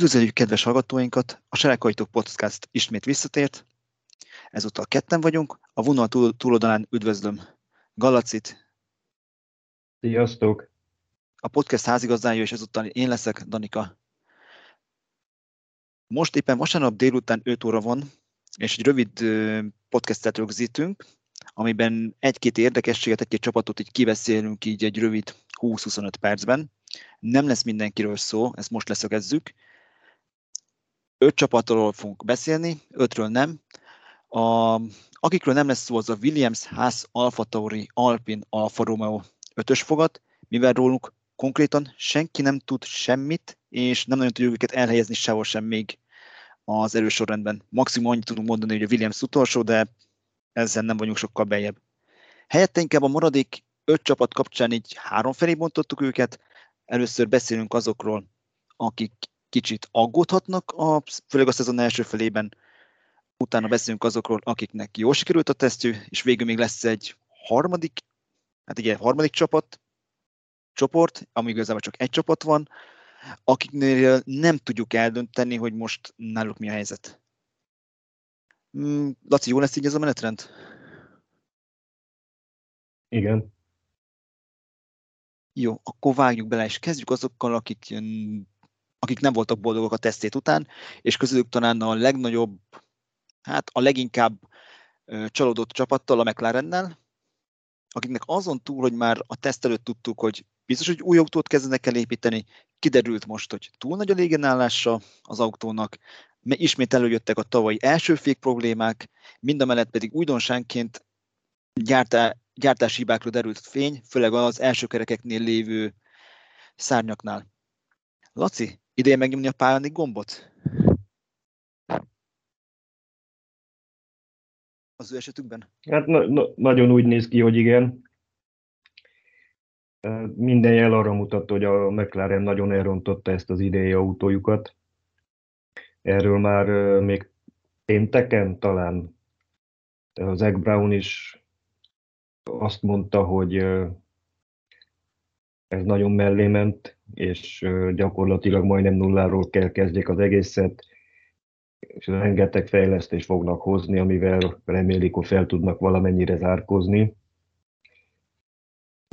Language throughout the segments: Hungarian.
Üdvözöljük kedves hallgatóinkat! A Serekajtók Podcast ismét visszatért. Ezúttal ketten vagyunk. A vonal túl, túloldalán üdvözlöm Galacit. Sziasztok! A podcast házigazdája, és ezúttal én leszek, Danika. Most éppen vasárnap délután 5 óra van, és egy rövid podcastet rögzítünk, amiben egy-két érdekességet, egy-két csapatot így kiveszélünk így egy rövid 20-25 percben. Nem lesz mindenkiről szó, ezt most leszögezzük. Öt csapatról fogunk beszélni, ötről nem. A, akikről nem lesz szó, az a Williams, Haas, Alfa Tauri, Alpin, Alfa Romeo ötös fogat, mivel róluk konkrétan senki nem tud semmit, és nem nagyon tudjuk őket elhelyezni sehol sem még az erősorrendben. Maximum annyit tudunk mondani, hogy a Williams utolsó, de ezzel nem vagyunk sokkal bejebb. Helyette inkább a maradék öt csapat kapcsán így három felé bontottuk őket. Először beszélünk azokról, akik kicsit aggódhatnak, a, főleg a szezon első felében. Utána beszélünk azokról, akiknek jól sikerült a tesztjű, és végül még lesz egy harmadik, hát igen, harmadik csapat, csoport, ami igazából csak egy csapat van, akiknél nem tudjuk eldönteni, hogy most náluk mi a helyzet. Hmm, Laci, jó lesz így ez a menetrend? Igen. Jó, akkor vágjuk bele, és kezdjük azokkal, akik, akik nem voltak boldogok a tesztét után, és közülük talán a legnagyobb, hát a leginkább csalódott csapattal, a McLarennel, akiknek azon túl, hogy már a teszt előtt tudtuk, hogy biztos, hogy új autót kezdenek el építeni, kiderült most, hogy túl nagy a légenállása az autónak, ismét előjöttek a tavalyi első fék problémák, mind a mellett pedig újdonságként gyártá, gyártási hibákra derült fény, főleg az első kerekeknél lévő szárnyaknál. Laci, ideje megnyomni a pályánik gombot? Az ő esetükben? Hát na- na- nagyon úgy néz ki, hogy igen. Minden jel arra mutat, hogy a McLaren nagyon elrontotta ezt az idei autójukat. Erről már még pénteken talán az Egg Brown is azt mondta, hogy ez nagyon mellé ment, és gyakorlatilag majdnem nulláról kell kezdjék az egészet, és rengeteg fejlesztést fognak hozni, amivel remélik, hogy fel tudnak valamennyire zárkozni.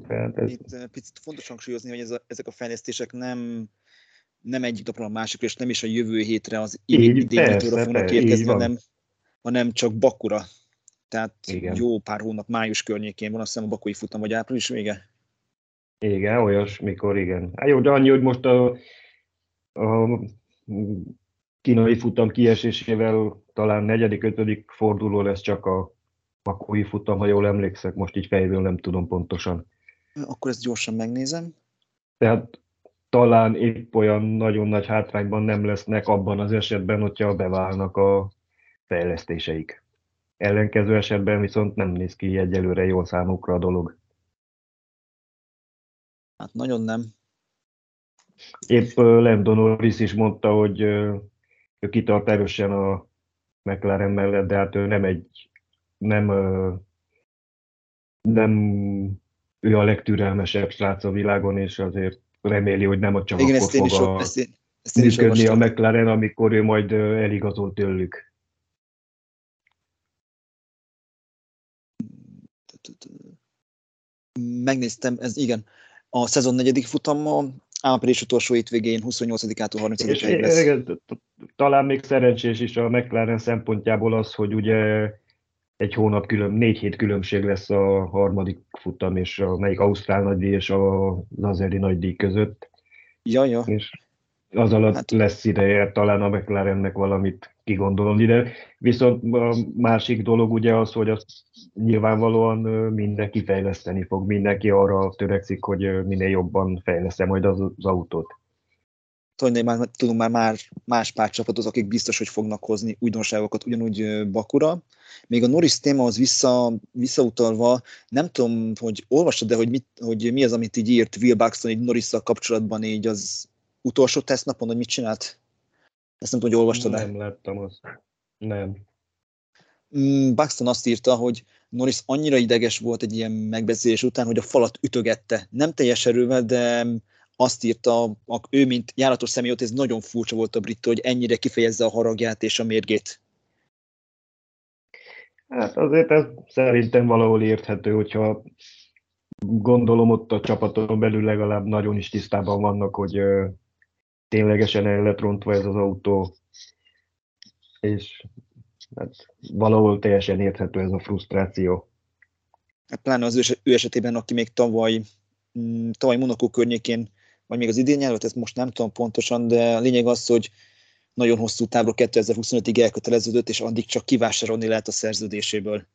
Hát ez... Itt picit fontos hangsúlyozni, hogy ez a, ezek a fejlesztések nem, nem egyik napról a másikra, és nem is a jövő hétre az idén fognak érkezni, hanem, hanem csak Bakura. Tehát Igen. jó pár hónap, május környékén van, azt hiszem a bakói futam, vagy április vége? Igen, olyas, mikor igen. Hát jó, de annyi, hogy most a, a kínai futam kiesésével talán negyedik, ötödik forduló lesz csak a bakói futam, ha jól emlékszek, most így fejből nem tudom pontosan. Akkor ezt gyorsan megnézem. Tehát talán épp olyan nagyon nagy hátrányban nem lesznek abban az esetben, hogyha beválnak a fejlesztéseik. Ellenkező esetben viszont nem néz ki egyelőre jól számukra a dolog. Hát nagyon nem. Épp Lando Norris is mondta, hogy ő kitart erősen a McLaren mellett, de hát ő nem egy, nem, nem ő a legtürelmesebb srác a világon, és azért reméli, hogy nem csak Igen, akkor fog a, ezt én, ezt én működni a McLaren, amikor ő majd eligazol tőlük. megnéztem, ez igen, a szezon negyedik futamma, április utolsó hétvégén 28-ától 30 ig lesz. Talán még szerencsés is a McLaren szempontjából az, hogy ugye egy hónap külön, négy hét különbség lesz a harmadik futam, és a melyik Ausztrál nagydíj és a Lazeri nagydíj között. Ja, ja. És az alatt hát. lesz ideje talán a McLarennek valamit kigondolni, de viszont a másik dolog ugye az, hogy azt nyilvánvalóan mindenki fejleszteni fog, mindenki arra törekszik, hogy minél jobban fejlesz majd az, az autót. Tudni, már, tudunk már, már más pár csapatot, akik biztos, hogy fognak hozni újdonságokat ugyanúgy Bakura. Még a Norris témahoz vissza, visszautalva, nem tudom, hogy olvastad, de hogy, mit, hogy mi az, amit így írt Will Buxton így norris kapcsolatban így az utolsó tesztnapon, hogy mit csinált? Ezt nem tudom, hogy olvastad. Nem láttam azt. Nem. Mm, Buxton azt írta, hogy Norris annyira ideges volt egy ilyen megbeszélés után, hogy a falat ütögette. Nem teljes erővel, de azt írta, ő, mint járatos személy, ott ez nagyon furcsa volt a brit, hogy ennyire kifejezze a haragját és a mérgét. Hát azért ez szerintem valahol érthető, hogyha gondolom ott a csapaton belül legalább nagyon is tisztában vannak, hogy ténylegesen el lett rontva ez az autó, és hát valahol teljesen érthető ez a frusztráció. Hát pláne az ő, esetében, aki még tavaly, mm, tavaly Monaco környékén, vagy még az idén előtt, ezt most nem tudom pontosan, de a lényeg az, hogy nagyon hosszú távra 2025-ig elköteleződött, és addig csak kivásárolni lehet a szerződéséből.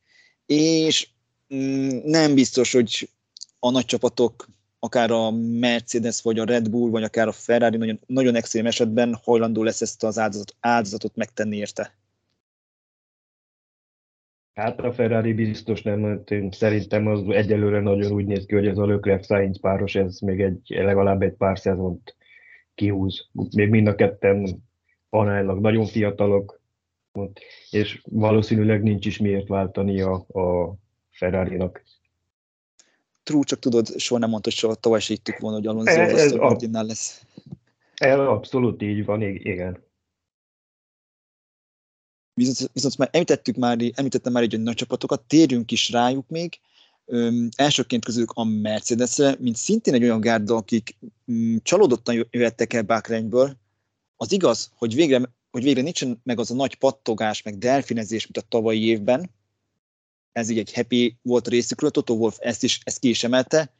És mm, nem biztos, hogy a nagy csapatok, akár a Mercedes, vagy a Red Bull, vagy akár a Ferrari nagyon, nagyon extrém esetben hajlandó lesz ezt az áldozatot, áldozatot megtenni érte. Hát a Ferrari biztos nem, én szerintem az egyelőre nagyon úgy néz ki, hogy ez a Leclerc Sainz páros, ez még egy, legalább egy pár szezont kihúz. Még mind a ketten aránylag nagyon fiatalok, és valószínűleg nincs is miért váltani a, a Ferrari-nak. True, csak tudod, soha nem mondta, hogy soha tavaly se volna, hogy Alonso ez, az Aston lesz. Ez abszolút így van, igen. Viszont, viszont már említettük már, említettem már egy nagy csapatokat, térjünk is rájuk még. Öm, elsőként közülük a Mercedesre, mint szintén egy olyan gárda, akik m, csalódottan jöttek el Bákrányből. Az igaz, hogy végre, hogy végre nincsen meg az a nagy pattogás, meg delfinezés, mint a tavalyi évben. Ez így egy happy volt a részükről, Toto Wolf ezt is ezt ki is emelte.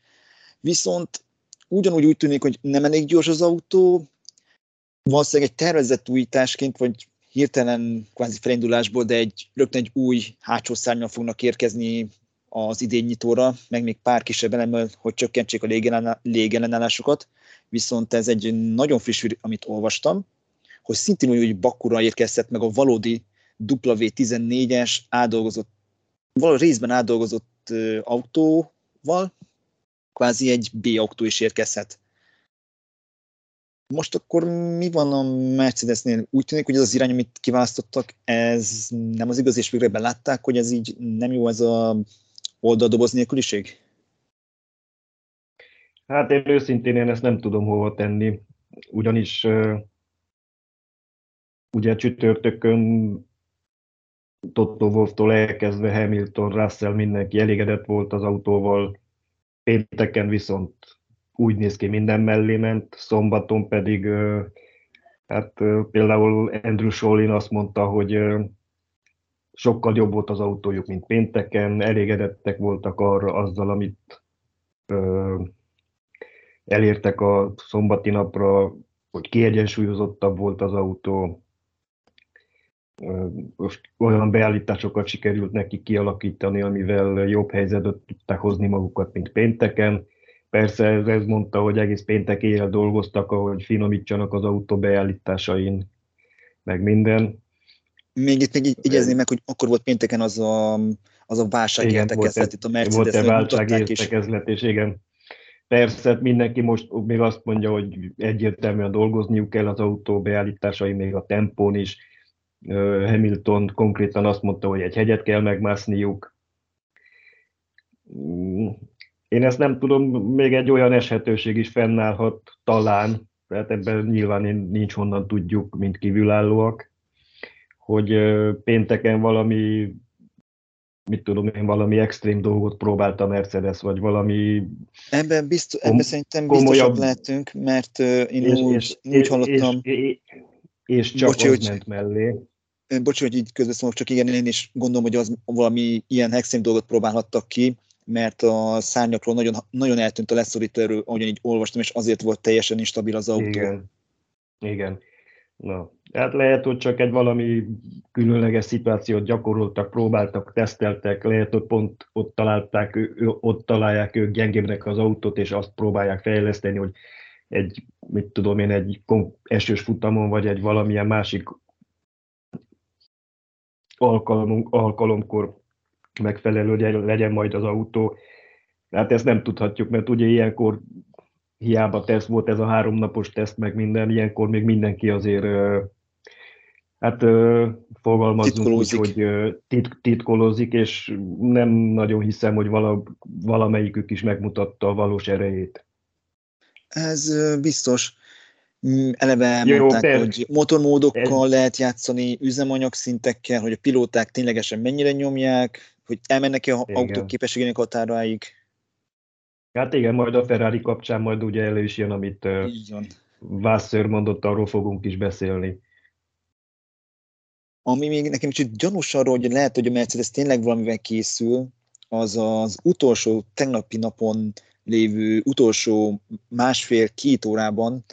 Viszont ugyanúgy úgy tűnik, hogy nem elég gyors az autó, valószínűleg egy tervezett újításként, vagy hirtelen kvázi felindulásból, de egy rögtön egy új hátsó szárnyal fognak érkezni az idén nyitóra, meg még pár kisebb elemmel, hogy csökkentsék a légellenállásokat, viszont ez egy nagyon friss, amit olvastam, hogy szintén úgy, hogy Bakura érkezett meg a valódi W14-es átdolgozott, való részben átdolgozott autóval, kvázi egy B autó is érkezhet. Most akkor mi van a Mercedesnél? Úgy tűnik, hogy ez az irány, amit kiválasztottak, ez nem az igaz, és végre belátták, hogy ez így nem jó ez a oldaldoboz nélküliség? Hát én őszintén én ezt nem tudom hova tenni, ugyanis ugye csütörtökön Totto Wolftól elkezdve Hamilton, Russell, mindenki elégedett volt az autóval, pénteken viszont úgy néz ki, minden mellé ment, szombaton pedig hát például Andrew Sholin azt mondta, hogy sokkal jobb volt az autójuk, mint pénteken, elégedettek voltak arra azzal, amit elértek a szombati napra, hogy kiegyensúlyozottabb volt az autó, olyan beállításokat sikerült neki kialakítani, amivel jobb helyzetet tudták hozni magukat, mint pénteken. Persze ez, ez mondta, hogy egész péntek éjjel dolgoztak, ahogy finomítsanak az autó beállításain, meg minden. Még itt még igyezni meg, hogy akkor volt pénteken az a, az a válság igen, értekezlet itt a Mercedes. Volt-e válság értekezlet, és igen. Persze, mindenki most még azt mondja, hogy egyértelműen dolgozniuk kell az autó beállításai, még a tempón is. Hamilton konkrétan azt mondta, hogy egy hegyet kell megmászniuk én ezt nem tudom, még egy olyan eshetőség is fennállhat talán, tehát ebben nyilván nincs honnan tudjuk, mint kívülállóak, hogy pénteken valami mit tudom én, valami extrém dolgot próbált a Mercedes, vagy valami... Ebben, biztos, kom- ebben szerintem biztosabb lehetünk, mert én és, úgy, és, úgy hallottam... És, és, és csak Bocsi, az hogy, ment mellé. Bocsi, hogy így közbeszólok, csak igen, én is gondolom, hogy az valami ilyen extrém dolgot próbálhattak ki, mert a szárnyakról nagyon, nagyon eltűnt a leszorító erő, ahogyan így olvastam, és azért volt teljesen instabil az autó. Igen. Igen. Na, hát lehet, hogy csak egy valami különleges szituációt gyakoroltak, próbáltak, teszteltek, lehet, hogy pont ott találták, ott találják ők gyengébbnek az autót, és azt próbálják fejleszteni, hogy egy, mit tudom én, egy esős futamon, vagy egy valamilyen másik alkalom, alkalomkor megfelelő legyen majd az autó. Hát ezt nem tudhatjuk, mert ugye ilyenkor hiába teszt volt ez a háromnapos teszt, meg minden, ilyenkor még mindenki azért hát fogalmazunk úgy, hogy tit, titkolózik, és nem nagyon hiszem, hogy vala, valamelyikük is megmutatta a valós erejét. Ez biztos. Mm, eleve elmondták, Jó, hogy motormódokkal lehet játszani, üzemanyag szintekkel, hogy a pilóták ténylegesen mennyire nyomják, hogy elmennek-e a autók képességének határáig. Hát igen, majd a Ferrari kapcsán majd ugye elő is jön, amit Vasseur mondott, arról fogunk is beszélni. Ami még nekem kicsit gyanús arról, hogy lehet, hogy a Mercedes tényleg valamivel készül, az az utolsó tegnapi napon lévő utolsó másfél-két órában,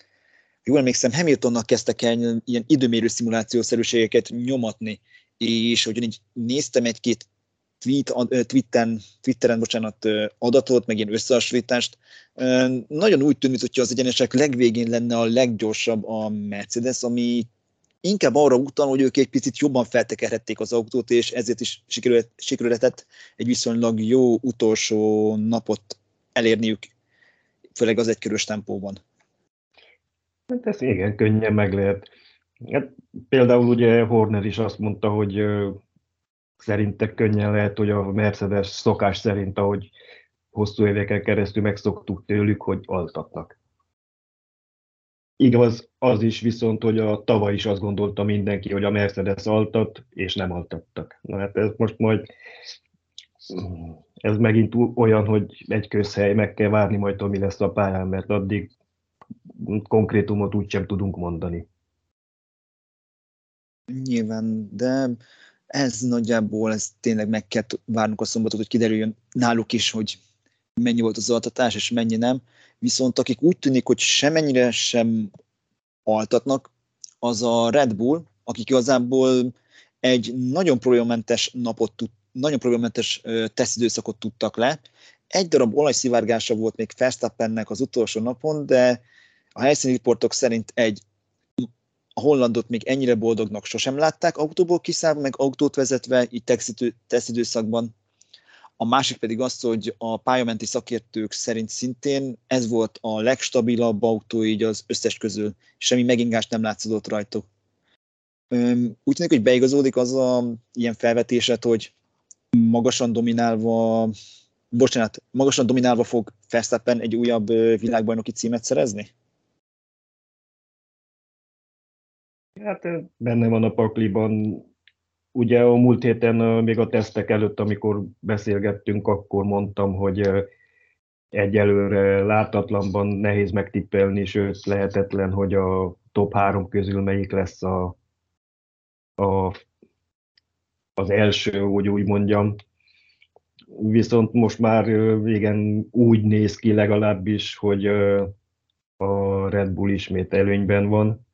jól emlékszem, Hamiltonnak kezdtek el ilyen időmérő szimulációszerűségeket nyomatni, és hogy így néztem egy-két tweet, Twitteren, Twitteren bocsánat, adatot, meg ilyen összehasonlítást, nagyon úgy tűnik, hogy az egyenesek legvégén lenne a leggyorsabb a Mercedes, ami inkább arra utal, hogy ők egy picit jobban feltekerhették az autót, és ezért is sikerülhetett egy viszonylag jó utolsó napot elérniük, főleg az egykörös tempóban. Hát ez igen, könnyen meg lehet. Hát, például ugye Horner is azt mondta, hogy szerinte könnyen lehet, hogy a Mercedes szokás szerint, ahogy hosszú éveken keresztül megszoktuk tőlük, hogy altatnak. Igaz, az is viszont, hogy a tavaly is azt gondolta mindenki, hogy a Mercedes altat, és nem altattak. Na hát ez most majd, ez megint olyan, hogy egy közhely, meg kell várni majd, mi lesz a pályán, mert addig konkrétumot úgysem tudunk mondani. Nyilván, de ez nagyjából, ez tényleg meg kell várnunk a szombatot, hogy kiderüljön náluk is, hogy mennyi volt az altatás, és mennyi nem. Viszont akik úgy tűnik, hogy semennyire sem altatnak, az a Red Bull, akik igazából egy nagyon problémamentes napot tud, nagyon problémamentes tesztidőszakot tudtak le. Egy darab olajszivárgása volt még Verstappennek az utolsó napon, de a helyszíni riportok szerint egy a hollandot még ennyire boldognak sosem látták autóból kiszállva, meg autót vezetve, így tesztidőszakban. A másik pedig az, hogy a pályamenti szakértők szerint szintén ez volt a legstabilabb autó így az összes közül. Semmi megingást nem látszódott rajtuk. Úgy tűnik, hogy beigazódik az a ilyen felvetéset, hogy magasan dominálva, bocsánat, magasan dominálva fog Verstappen egy újabb világbajnoki címet szerezni? Hát benne van a pakliban. Ugye a múlt héten még a tesztek előtt, amikor beszélgettünk, akkor mondtam, hogy egyelőre látatlanban nehéz megtippelni, sőt lehetetlen, hogy a top három közül melyik lesz a, a, az első, hogy úgy mondjam. Viszont most már igen úgy néz ki legalábbis, hogy a Red Bull ismét előnyben van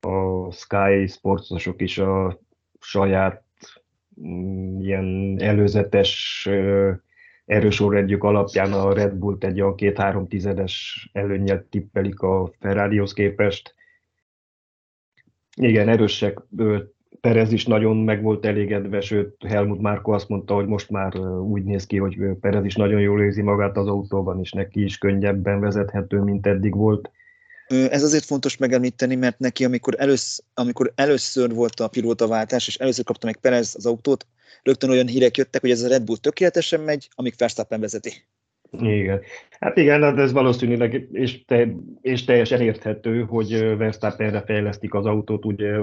a Sky sportosok is a saját mm, ilyen előzetes erősorrendjük alapján a Red Bullt egy a két-három tizedes előnyel tippelik a Ferrarihoz képest. Igen, erősek. Perez is nagyon meg volt elégedve, sőt Helmut Márko azt mondta, hogy most már úgy néz ki, hogy Perez is nagyon jól érzi magát az autóban, és neki is könnyebben vezethető, mint eddig volt. Ez azért fontos megemlíteni, mert neki, amikor, elősz, amikor először volt a pilótaváltás, és először kapta meg Perez az autót, rögtön olyan hírek jöttek, hogy ez a Red Bull tökéletesen megy, amíg Verstappen vezeti. Igen. Hát igen, hát ez valószínűleg, és, te, és teljesen érthető, hogy Verstappenre fejlesztik az autót, ugye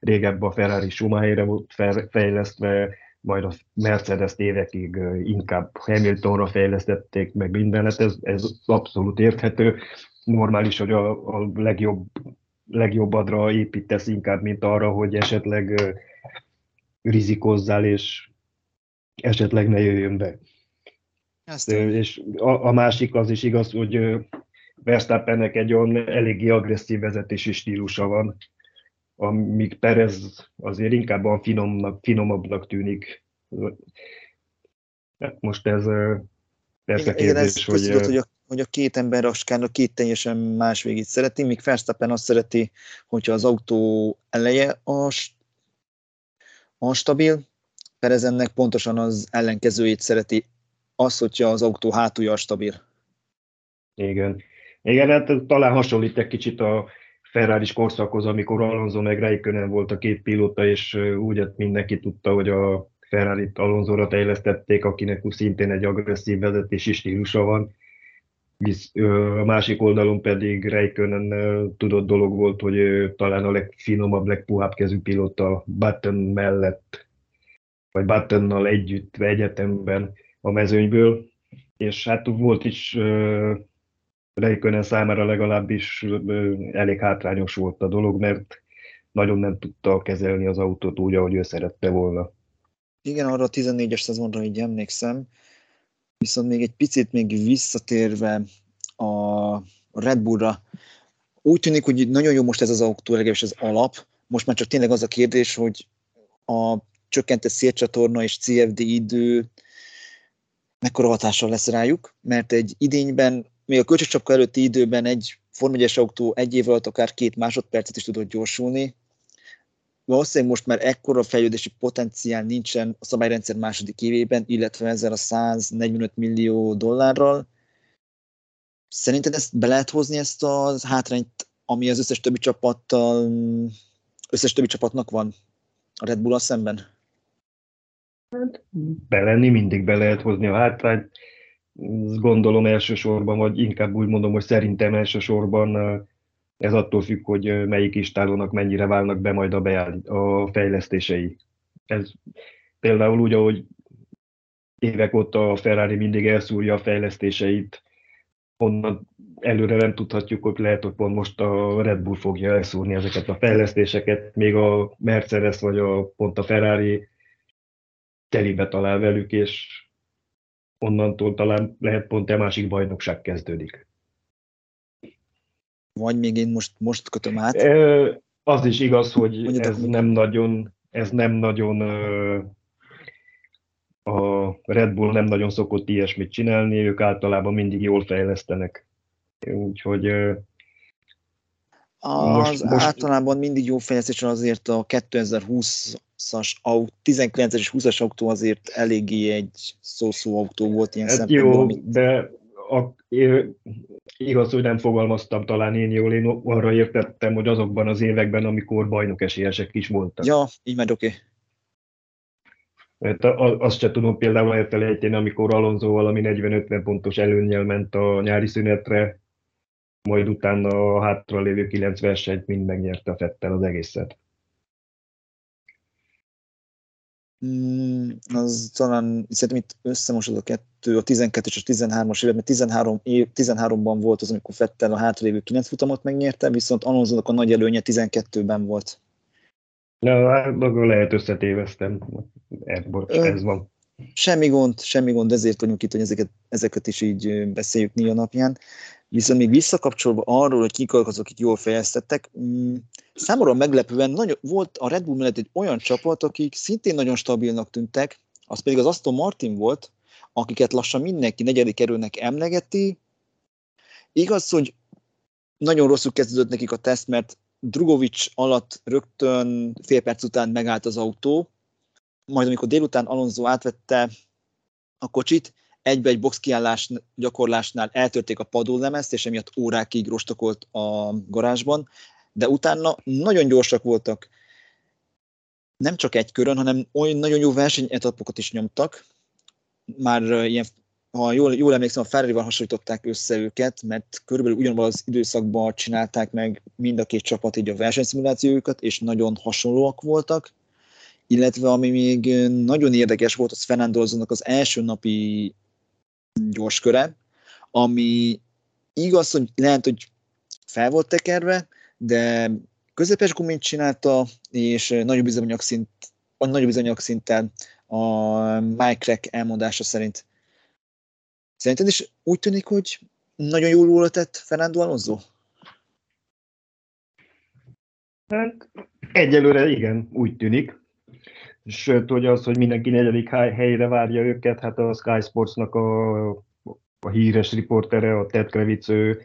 régebben a Ferrari Schumacherre volt fejlesztve, majd a Mercedes évekig inkább Hamiltonra fejlesztették meg mindenet, ez, ez abszolút érthető normális, hogy a, a legjobb, legjobbadra építesz inkább, mint arra, hogy esetleg rizikozzál, és esetleg ne jöjjön be. Ezt és a, a másik az is igaz, hogy Verstappennek egy olyan eléggé agresszív vezetési stílusa van, amíg Perez azért inkább a finomnak, finomabbnak tűnik. Hát most ez persze kérdés, igen, ez hogy... Tudod, hogy a hogy a két ember a skálnak két teljesen más végét szereti, míg Verstappen azt szereti, hogyha az autó eleje a, a stabil, Perez ennek pontosan az ellenkezőjét szereti, az, hogyha az autó hátulja a stabil. Igen. Igen, hát talán hasonlít egy kicsit a ferrari korszakhoz, amikor Alonso meg Räikkönen volt a két pilóta, és úgy hát mindenki tudta, hogy a Ferrari-t Alonso-ra fejlesztették, akinek szintén egy agresszív vezetési stílusa van a másik oldalon pedig Räikkönen tudott dolog volt, hogy talán a legfinomabb, legpuhább kezű pilóta Button mellett, vagy Buttonnal együtt egyetemben a mezőnyből, és hát volt is Räikkönen számára legalábbis elég hátrányos volt a dolog, mert nagyon nem tudta kezelni az autót úgy, ahogy ő szerette volna. Igen, arra a 14-es szezonra így emlékszem, viszont még egy picit még visszatérve a Red Bullra, úgy tűnik, hogy nagyon jó most ez az autó, legalábbis az alap. Most már csak tényleg az a kérdés, hogy a csökkentett szélcsatorna és CFD idő mekkora hatással lesz rájuk, mert egy idényben, még a kölcsöscsapka előtti időben egy Form 1 autó egy év alatt akár két másodpercet is tudott gyorsulni, valószínűleg most már ekkora fejlődési potenciál nincsen a szabályrendszer második évében, illetve ezzel a 145 millió dollárral. Szerinted ezt be lehet hozni ezt a hátrányt, ami az összes többi csapattal, összes többi csapatnak van a Red bull szemben? Hát, belenni mindig be lehet hozni a hátrányt. Gondolom elsősorban, vagy inkább úgy mondom, hogy szerintem elsősorban ez attól függ, hogy melyik istálónak mennyire válnak be majd a, beállít, a fejlesztései. Ez például úgy, ahogy évek óta a Ferrari mindig elszúrja a fejlesztéseit, onnan előre nem tudhatjuk, hogy lehet, hogy pont most a Red Bull fogja elszúrni ezeket a fejlesztéseket, még a Mercedes vagy a, pont a Ferrari telibe talál velük, és onnantól talán lehet pont a másik bajnokság kezdődik. Vagy még én most, most kötöm át? Az is igaz, hogy Mondjatok, ez nem nagyon, ez nem nagyon a Red Bull nem nagyon szokott ilyesmit csinálni, ők általában mindig jól fejlesztenek. Úgyhogy az most, általában mindig jó fejlesztés azért a 2020-as, 19-es és 20-as autó azért eléggé egy szó-szó autó volt ilyen hát szempontból. Jó, amit... de a, igaz, hogy nem fogalmaztam talán én jól, én arra értettem, hogy azokban az években, amikor bajnok esélyesek is voltak. Ja, így megy, oké. Okay. Azt se tudom például elfelejteni, amikor Alonso valami 40-50 pontos előnyel ment a nyári szünetre, majd utána a hátra lévő 9 versenyt mind megnyerte a Fettel az egészet. Mm, az talán, szerintem itt összemosod a kettő, a 12 és a 13-as évet, mert 13 év, 13-ban volt az, amikor Fettel a hátralévő 9 futamot megnyerte, viszont alonso a nagy előnye 12-ben volt. Na, hát lehet összetéveztem. Ez, ez van. Semmi gond, semmi gond, ezért vagyunk itt, hogy ezeket, ezeket is így beszéljük Nia napján. Viszont még visszakapcsolva arról, hogy kik azok, akik jól fejeztettek, mm, számomra meglepően nagyon, volt a Red Bull mellett egy olyan csapat, akik szintén nagyon stabilnak tűntek, az pedig az Aston Martin volt, akiket lassan mindenki negyedik erőnek emlegeti. Igaz, hogy nagyon rosszul kezdődött nekik a teszt, mert Drugovics alatt rögtön fél perc után megállt az autó, majd amikor délután Alonso átvette a kocsit, egybe egy boxkiállás gyakorlásnál eltörték a padlólemezt, és emiatt órákig rostokolt a garázsban, de utána nagyon gyorsak voltak. Nem csak egy körön, hanem olyan nagyon jó versenyetapokat is nyomtak. Már ilyen, ha jól, jól emlékszem, a Ferrari-val hasonlították össze őket, mert körülbelül ugyanabban az időszakban csinálták meg mind a két csapat így a versenyszimulációjukat, és nagyon hasonlóak voltak. Illetve ami még nagyon érdekes volt, az Fernando az első napi gyorsköre, ami igaz, hogy lehet, hogy fel volt tekerve, de közepes gumit csinálta, és nagyobb bizonyagszint, a nagyobb bizonyagszinttel a Mike Crack elmondása szerint. Szerinted is úgy tűnik, hogy nagyon jól róla tett Fernando Alonso? Hát, egyelőre igen, úgy tűnik. Sőt, hogy az, hogy mindenki negyedik helyre várja őket, hát a Sky Sportsnak a, a híres riportere, a Ted Kravitz, ő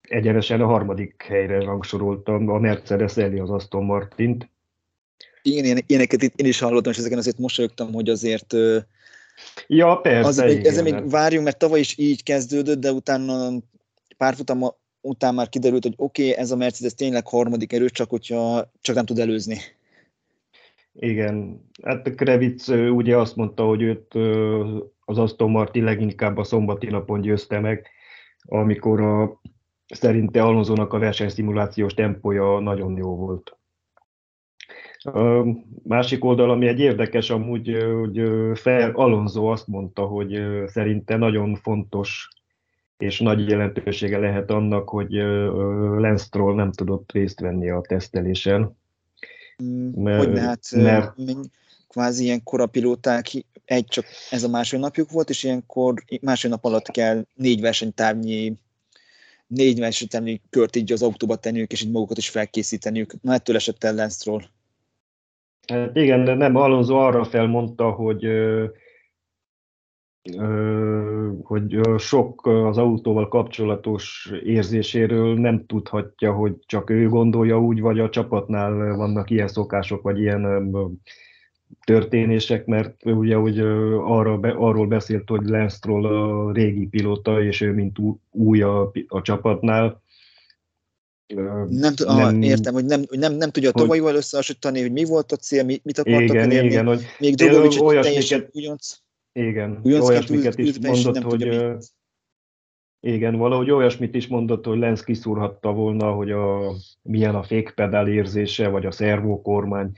egyenesen a harmadik helyre rangsorolta a Mercedes elé az Aston Martint. Igen, ilyeneket itt én is hallottam, és ezeken azért mosolyogtam, hogy azért Ja, persze. Még, ezzel még várjunk, mert tavaly is így kezdődött, de utána pár futam után már kiderült, hogy oké, okay, ez a Mercedes tényleg harmadik erős, csak hogyha csak nem tud előzni. Igen, hát a Krevitz ugye azt mondta, hogy őt az Aston Martin leginkább a szombati napon győzte meg, amikor a, szerinte Alonzónak a versenyszimulációs tempója nagyon jó volt. A másik oldal, ami egy érdekes, amúgy, hogy Fel Alonso azt mondta, hogy szerinte nagyon fontos és nagy jelentősége lehet annak, hogy Lance Stroll nem tudott részt venni a tesztelésen. Mm, mert, hogy hát mert, kvázi ilyenkor a pilóták egy csak ez a másfél napjuk volt, és ilyenkor másfél nap alatt kell négy versenytávnyi négy versenytávnyi kört így az autóba tenniük, és így magukat is felkészíteniük. Na ettől esett el Lance Stroll. Hát igen, de nem, Alonso arra felmondta, hogy hogy sok az autóval kapcsolatos érzéséről nem tudhatja, hogy csak ő gondolja úgy, vagy a csapatnál vannak ilyen szokások, vagy ilyen történések, mert ugye hogy arra, arról beszélt, hogy Lance a régi pilóta, és ő mint új a, a csapatnál, nem, nem, ah, értem, hogy nem, nem, nem tudja a tavalyival összehasonlítani, hogy mi volt a cél, mit, mit akartak igen, elérni. Igen, hogy még Drogovics teljesen ugyanaz. Igen, olyasmiket is mondott, hogy igen, valahogy olyasmit is mondott, hogy Lenz kiszúrhatta volna, hogy a, milyen a fékpedál érzése, vagy a szervókormány,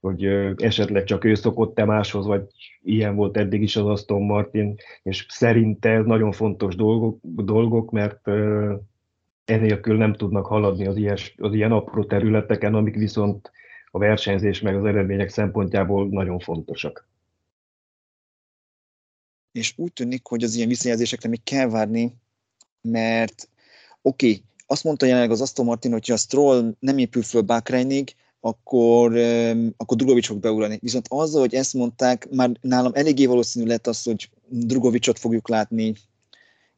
hogy esetleg csak ő szokott-e máshoz, vagy ilyen volt eddig is az Aston Martin, és szerinte ez nagyon fontos dolgok, dolgok mert enélkül nem tudnak haladni az ilyen, az ilyen apró területeken, amik viszont a versenyzés meg az eredmények szempontjából nagyon fontosak. És úgy tűnik, hogy az ilyen visszajelzésekre még kell várni, mert oké, okay, azt mondta jelenleg az Aston Martin, hogy ha a Stroll nem épül föl Bakrainig, akkor, akkor Drugovics fog beugrani. Viszont azzal, hogy ezt mondták, már nálam eléggé valószínű lett az, hogy Drugovicsot fogjuk látni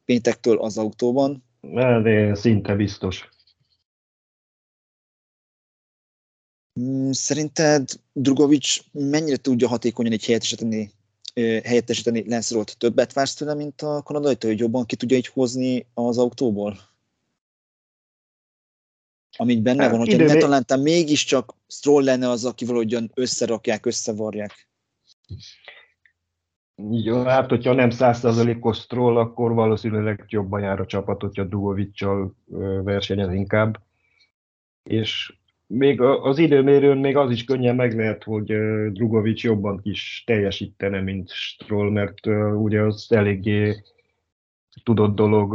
péntektől az autóban, de szinte biztos. Mm, szerinted Drugovics mennyire tudja hatékonyan egy helyettesíteni, helyettesíteni Lance Többet vársz tőle, mint a kanadai, hogy jobban ki tudja így hozni az autóból? Amit benne hát, van, hogyha ne talán mégiscsak Stroll lenne az, aki valahogyan összerakják, összevarják. Jó, hát hogyha nem százszerzalékos Stroll, akkor valószínűleg jobban jár a csapat, hogyha Dugovicsal versenyez inkább. És még az időmérőn még az is könnyen meg lehet, hogy Drugovics jobban is teljesítene, mint Stroll, mert ugye az eléggé tudott dolog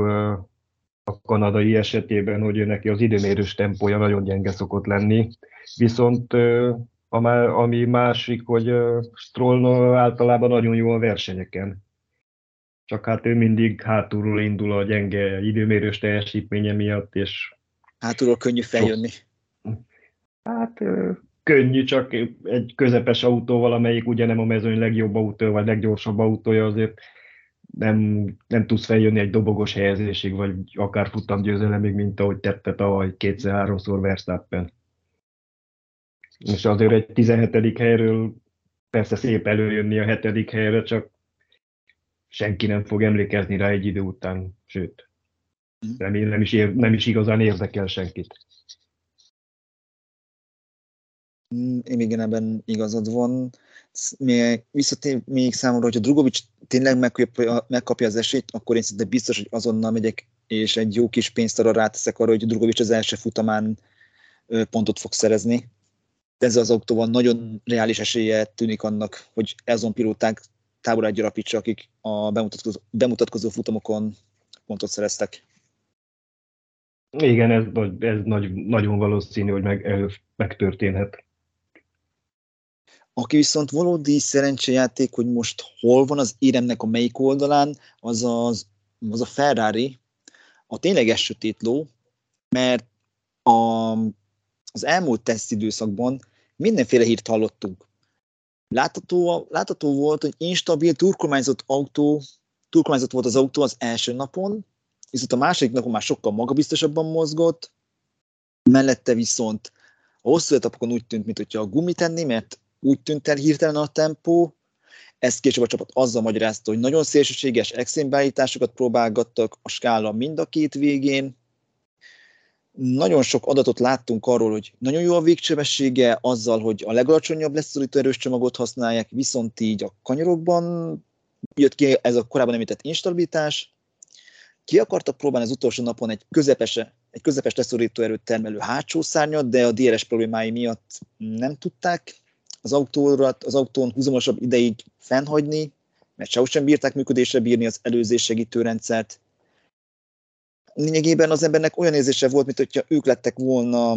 a kanadai esetében, hogy neki az időmérős tempója nagyon gyenge szokott lenni, viszont ami másik, hogy Stroll általában nagyon jó a versenyeken. Csak hát ő mindig hátulról indul a gyenge időmérős teljesítménye miatt, és... Hátulról könnyű feljönni. Hát könnyű, csak egy közepes autóval, amelyik ugye nem a mezőny legjobb autó, vagy leggyorsabb autója, azért nem, nem tudsz feljönni egy dobogos helyezésig, vagy akár futamgyőzelemig, mint ahogy tette tavaly kétszer-háromszor Verstappen és azért egy 17. helyről persze szép előjönni a hetedik helyre, csak senki nem fog emlékezni rá egy idő után, sőt, nem, nem, is, ér, nem is igazán érdekel senkit. Én igen, ebben igazad van. Még, visszatér még számomra, hogyha Drugovics tényleg megkapja, megkapja az esélyt, akkor én szerintem biztos, hogy azonnal megyek, és egy jó kis pénzt arra ráteszek arra, hogy Drugovics az első futamán pontot fog szerezni ezzel az autóval nagyon reális esélye tűnik annak, hogy azon pilóták táborát gyarapítsa, akik a bemutatkozó, bemutatkozó futamokon pontot szereztek. Igen, ez, ez nagy, nagyon valószínű, hogy meg, megtörténhet. Aki viszont valódi szerencsejáték, hogy most hol van az éremnek a melyik oldalán, az, az, az a Ferrari, a tényleges sötét ló, mert a az elmúlt tesztidőszakban mindenféle hírt hallottunk. Látható, látható volt, hogy instabil, turkormányzott autó, turkormányzott volt az autó az első napon, viszont a második napon már sokkal magabiztosabban mozgott, mellette viszont a hosszú etapokon úgy tűnt, mintha a gumi tenni, mert úgy tűnt el hirtelen a tempó, ezt később a csapat azzal magyarázta, hogy nagyon szélsőséges extrémbeállításokat próbálgattak a skála mind a két végén, nagyon sok adatot láttunk arról, hogy nagyon jó a végcsebessége, azzal, hogy a legalacsonyabb leszorító erős csomagot használják, viszont így a kanyarokban jött ki ez a korábban említett instabilitás, ki akartak próbálni az utolsó napon egy közepes, egy közepes leszorító erőt termelő hátsó szárnyat, de a DRS problémái miatt nem tudták az, autóra, az autón húzamosabb ideig fennhagyni, mert sehogy sem bírták működésre bírni az előzés segítőrendszert. Lényegében az embernek olyan érzése volt, mint hogyha ők lettek volna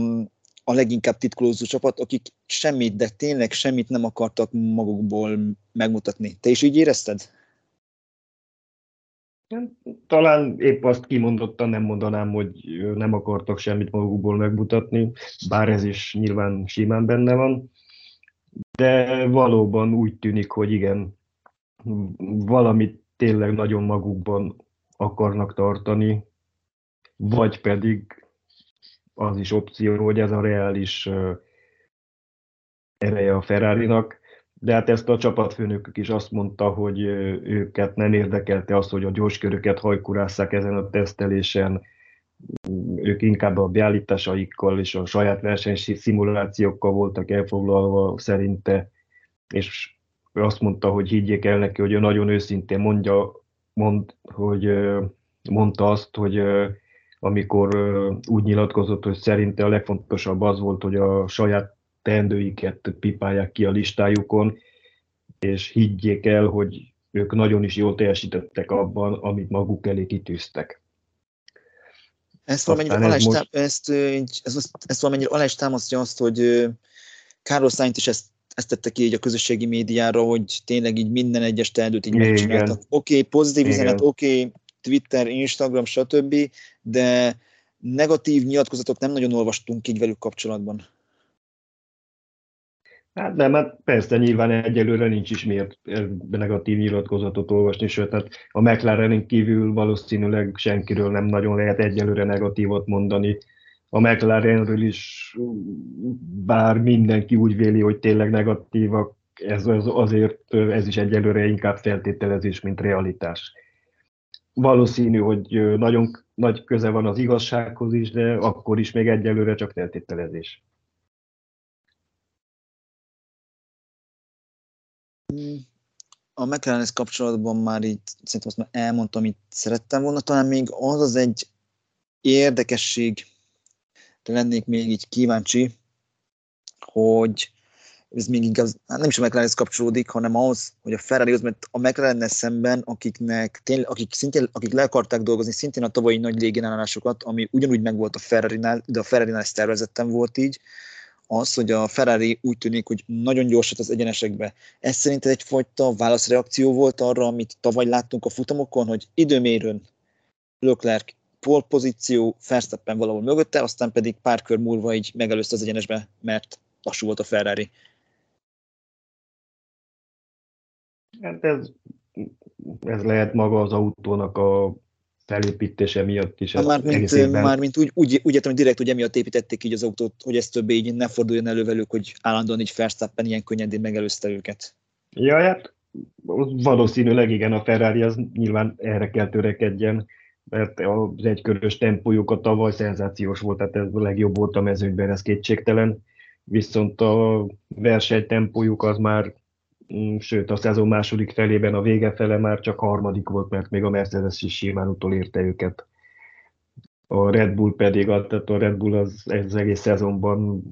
a leginkább titkolózó csapat, akik semmit, de tényleg semmit nem akartak magukból megmutatni. Te is így érezted? Talán épp azt kimondottan nem mondanám, hogy nem akartak semmit magukból megmutatni, bár ez is nyilván simán benne van, de valóban úgy tűnik, hogy igen, valamit tényleg nagyon magukban akarnak tartani, vagy pedig az is opció, hogy ez a reális ereje a Ferrari-nak, de hát ezt a csapatfőnökük is azt mondta, hogy őket nem érdekelte az, hogy a gyorsköröket hajkurásszák ezen a tesztelésen, ők inkább a beállításaikkal és a saját verseny szimulációkkal voltak elfoglalva szerinte, és ő azt mondta, hogy higgyék el neki, hogy ő nagyon őszintén mondja, mond, hogy mondta azt, hogy amikor úgy nyilatkozott, hogy szerinte a legfontosabb az volt, hogy a saját teendőiket pipálják ki a listájukon, és higgyék el, hogy ők nagyon is jól teljesítettek abban, amit maguk elé kitűztek. Ezt valamennyire, alá, is most... ezt, ezt, ezt valamennyire alá is támasztja azt, hogy Carlos Sainz is ezt, ezt tette ki így a közösségi médiára, hogy tényleg így minden egyes teendőt így megcsináltak. Oké, okay, pozitív üzenet, oké, okay, Twitter, Instagram, stb., de negatív nyilatkozatok nem nagyon olvastunk így velük kapcsolatban. Hát nem, hát persze nyilván egyelőre nincs is miért negatív nyilatkozatot olvasni, sőt, tehát a McLarenin kívül valószínűleg senkiről nem nagyon lehet egyelőre negatívot mondani. A McLarenről is, bár mindenki úgy véli, hogy tényleg negatívak, ez az, azért ez is egyelőre inkább feltételezés, mint realitás. Valószínű, hogy nagyon nagy köze van az igazsághoz is, de akkor is még egyelőre csak feltételezés. A mclaren kapcsolatban már így szerintem azt már elmondtam, amit szerettem volna, talán még az az egy érdekesség, de lennék még így kíváncsi, hogy ez még igaz, hát nem is a mclaren kapcsolódik, hanem az, hogy a Ferrari az, mert a mclaren szemben, akiknek, tényleg, akik, szintén, akik le akarták dolgozni szintén a tavalyi nagy légénállásokat, ami ugyanúgy megvolt a Ferrari-nál, de a Ferrari-nál ezt tervezettem volt így, az, hogy a Ferrari úgy tűnik, hogy nagyon gyorsat az egyenesekbe. Ez szerinted egyfajta válaszreakció volt arra, amit tavaly láttunk a futamokon, hogy időmérőn Leclerc pole pozíció, Verstappen valahol mögötte, aztán pedig pár kör múlva így megelőzte az egyenesbe, mert lassú volt a Ferrari. Hát ez, ez lehet maga az autónak a felépítése miatt is. évben... már mint úgy, úgy, úgy értem, hogy direkt hogy emiatt építették így az autót, hogy ez többé így ne forduljon elő velük, hogy állandóan így Verstappen ilyen könnyedén megelőzte őket. Ja, hát valószínűleg igen, a Ferrari az nyilván erre kell törekedjen, mert az egykörös tempójuk a tavaly szenzációs volt, tehát ez a legjobb volt a mezőnyben, ez kétségtelen. Viszont a versenytempójuk az már sőt a szezon második felében a vége fele már csak harmadik volt, mert még a Mercedes is simán utolérte őket. A Red Bull pedig, tehát a Red Bull az, az egész szezonban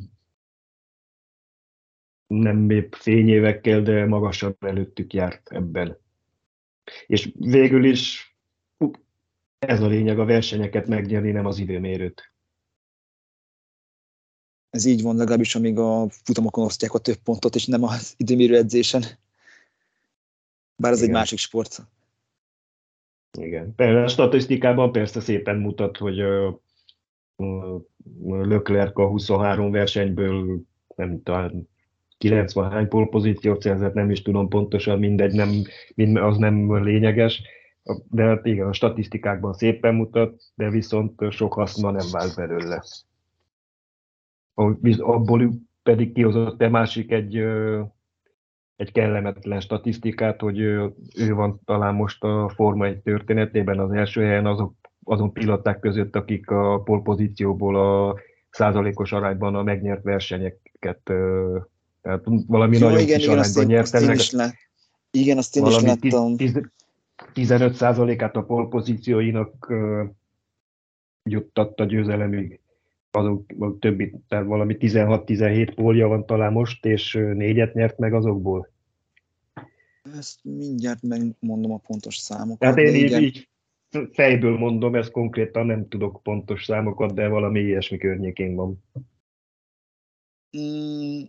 nem épp fényévekkel, de magasabb előttük járt ebben. És végül is ez a lényeg, a versenyeket megnyerni, nem az időmérőt. Ez így van legalábbis, amíg a futamokon osztják a több pontot, és nem az időmérő edzésen. Bár ez Igen. egy másik sport. Igen. Persze a statisztikában persze szépen mutat, hogy a Leclerc a 23 versenyből nem talán 90 hány polpozíciót szerzett, nem is tudom pontosan, mindegy, nem, mind, az nem lényeges. De hát igen, a statisztikákban szépen mutat, de viszont sok haszna nem vált belőle abból pedig kihozott egy másik egy, egy kellemetlen statisztikát, hogy ő van talán most a Forma 1 történetében az első helyen azok, azon piloták között, akik a polpozícióból a százalékos arányban a megnyert versenyeket, tehát valami Jó, nagyon igen, kis igen, arányban nyertek. Azt igen, azt én is láttam. 10, 15%-át a polpozícióinak juttatta győzelemig. Azok többi, tehát valami 16-17 pólja van talán most, és négyet nyert meg azokból. Ezt mindjárt megmondom a pontos számokat. Tehát én így, így fejből mondom, ezt konkrétan nem tudok pontos számokat, de valami ilyesmi környékén van. Mm,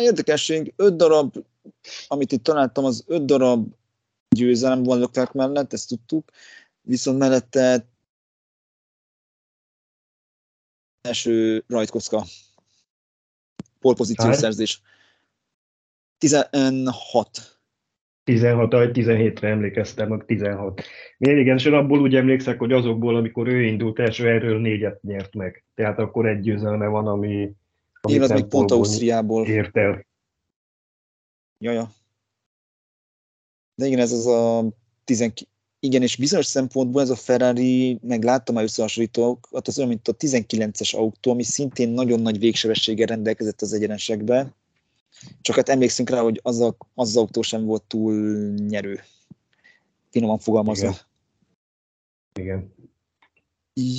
érdekesség, öt darab, amit itt találtam, az öt darab győzelem van Leclerc mellett, ezt tudtuk, viszont első rajtkocka polpozíciós szerzés. 16. 16, vagy 17-re emlékeztem, meg 16. Még igen, és abból úgy emlékszek, hogy azokból, amikor ő indult első, erről négyet nyert meg. Tehát akkor egy győzelme van, ami... ami Én az még pont Ausztriából. Ért el. Jaja. De igen, ez az a 19, igen, és bizonyos szempontból ez a Ferrari, meg láttam már összehasonlítókat, az olyan, mint a 19-es autó, ami szintén nagyon nagy végsebességgel rendelkezett az egyenesekbe, csak hát emlékszünk rá, hogy az, a, az, az autó sem volt túl nyerő. Finoman fogalmazva. Igen. Igen.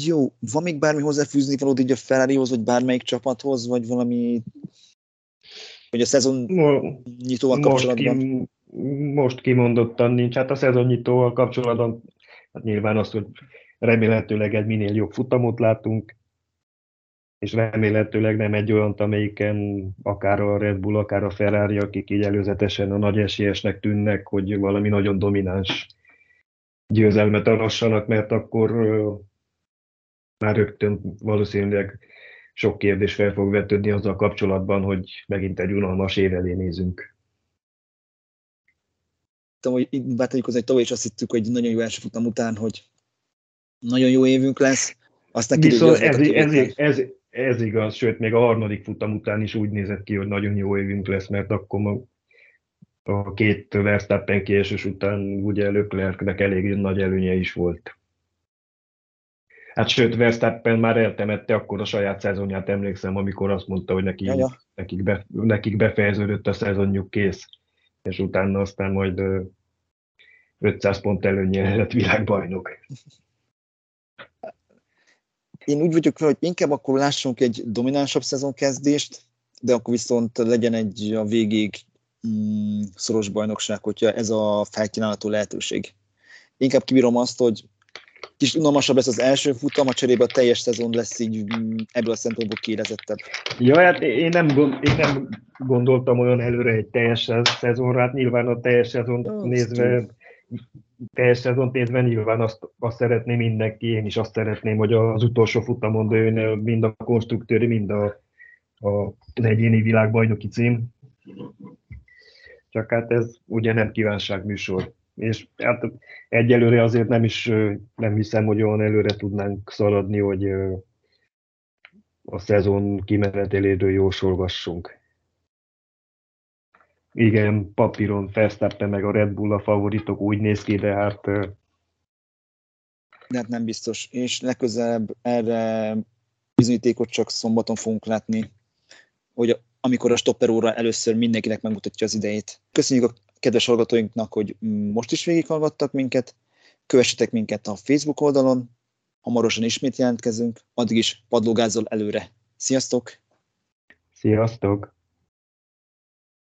Jó, van még bármi hozzáfűzni valód így a Ferrarihoz, vagy bármelyik csapathoz, vagy valami, vagy a szezon nyitóval kapcsolatban? Ki, most kimondottan nincs. Hát a szezon nyitóval kapcsolatban hát nyilván az, hogy remélhetőleg egy minél jobb futamot látunk, és remélhetőleg nem egy olyan, amelyiken akár a Red Bull, akár a Ferrari, akik így előzetesen a nagy esélyesnek tűnnek, hogy valami nagyon domináns győzelmet arassanak, mert akkor már rögtön valószínűleg sok kérdés fel fog vetődni azzal kapcsolatban, hogy megint egy unalmas év elé nézünk. Tudom, hogy bátonyikozni, hogy tavaly is azt hittük, hogy nagyon jó első futam után, hogy nagyon jó évünk lesz, aztán Viszont ez, ez, ez, ez, igaz, sőt, még a harmadik futam után is úgy nézett ki, hogy nagyon jó évünk lesz, mert akkor ma a két Verstappen kiesés után ugye Leclercnek elég nagy előnye is volt. Hát sőt, Verstappen már eltemette akkor a saját szezonját, emlékszem, amikor azt mondta, hogy neki, nekik, be, nekik befejeződött a szezonjuk kész, és utána aztán majd 500 pont előnye lett világbajnok én úgy vagyok hogy inkább akkor lássunk egy dominánsabb szezonkezdést, de akkor viszont legyen egy a végig mm, szoros bajnokság, hogyha ez a felkínálható lehetőség. Inkább kibírom azt, hogy kis unalmasabb lesz az első futam, a cserébe a teljes szezon lesz így mm, ebből a szempontból kérezettebb. Ja, hát én nem, én nem gondoltam olyan előre egy teljes szezonra, hát nyilván a teljes szezon nézve teljes szezon nézve nyilván azt, azt szeretné mindenki, én is azt szeretném, hogy az utolsó futamon dőjön mind a konstruktőri, mind a, a egyéni világbajnoki cím. Csak hát ez ugye nem kívánságműsor. És hát egyelőre azért nem is nem hiszem, hogy olyan előre tudnánk szaladni, hogy a szezon kimeneteléről jósolgassunk. Igen, papíron Verstappen meg a Red Bull a favoritok úgy néz ki, de hát... De hát nem biztos. És legközelebb erre bizonyítékot csak szombaton fogunk látni, hogy amikor a stopper óra először mindenkinek megmutatja az idejét. Köszönjük a kedves hallgatóinknak, hogy most is végighallgattak minket. Kövessetek minket a Facebook oldalon, hamarosan ismét jelentkezünk, addig is padlógázzal előre. Sziasztok! Sziasztok!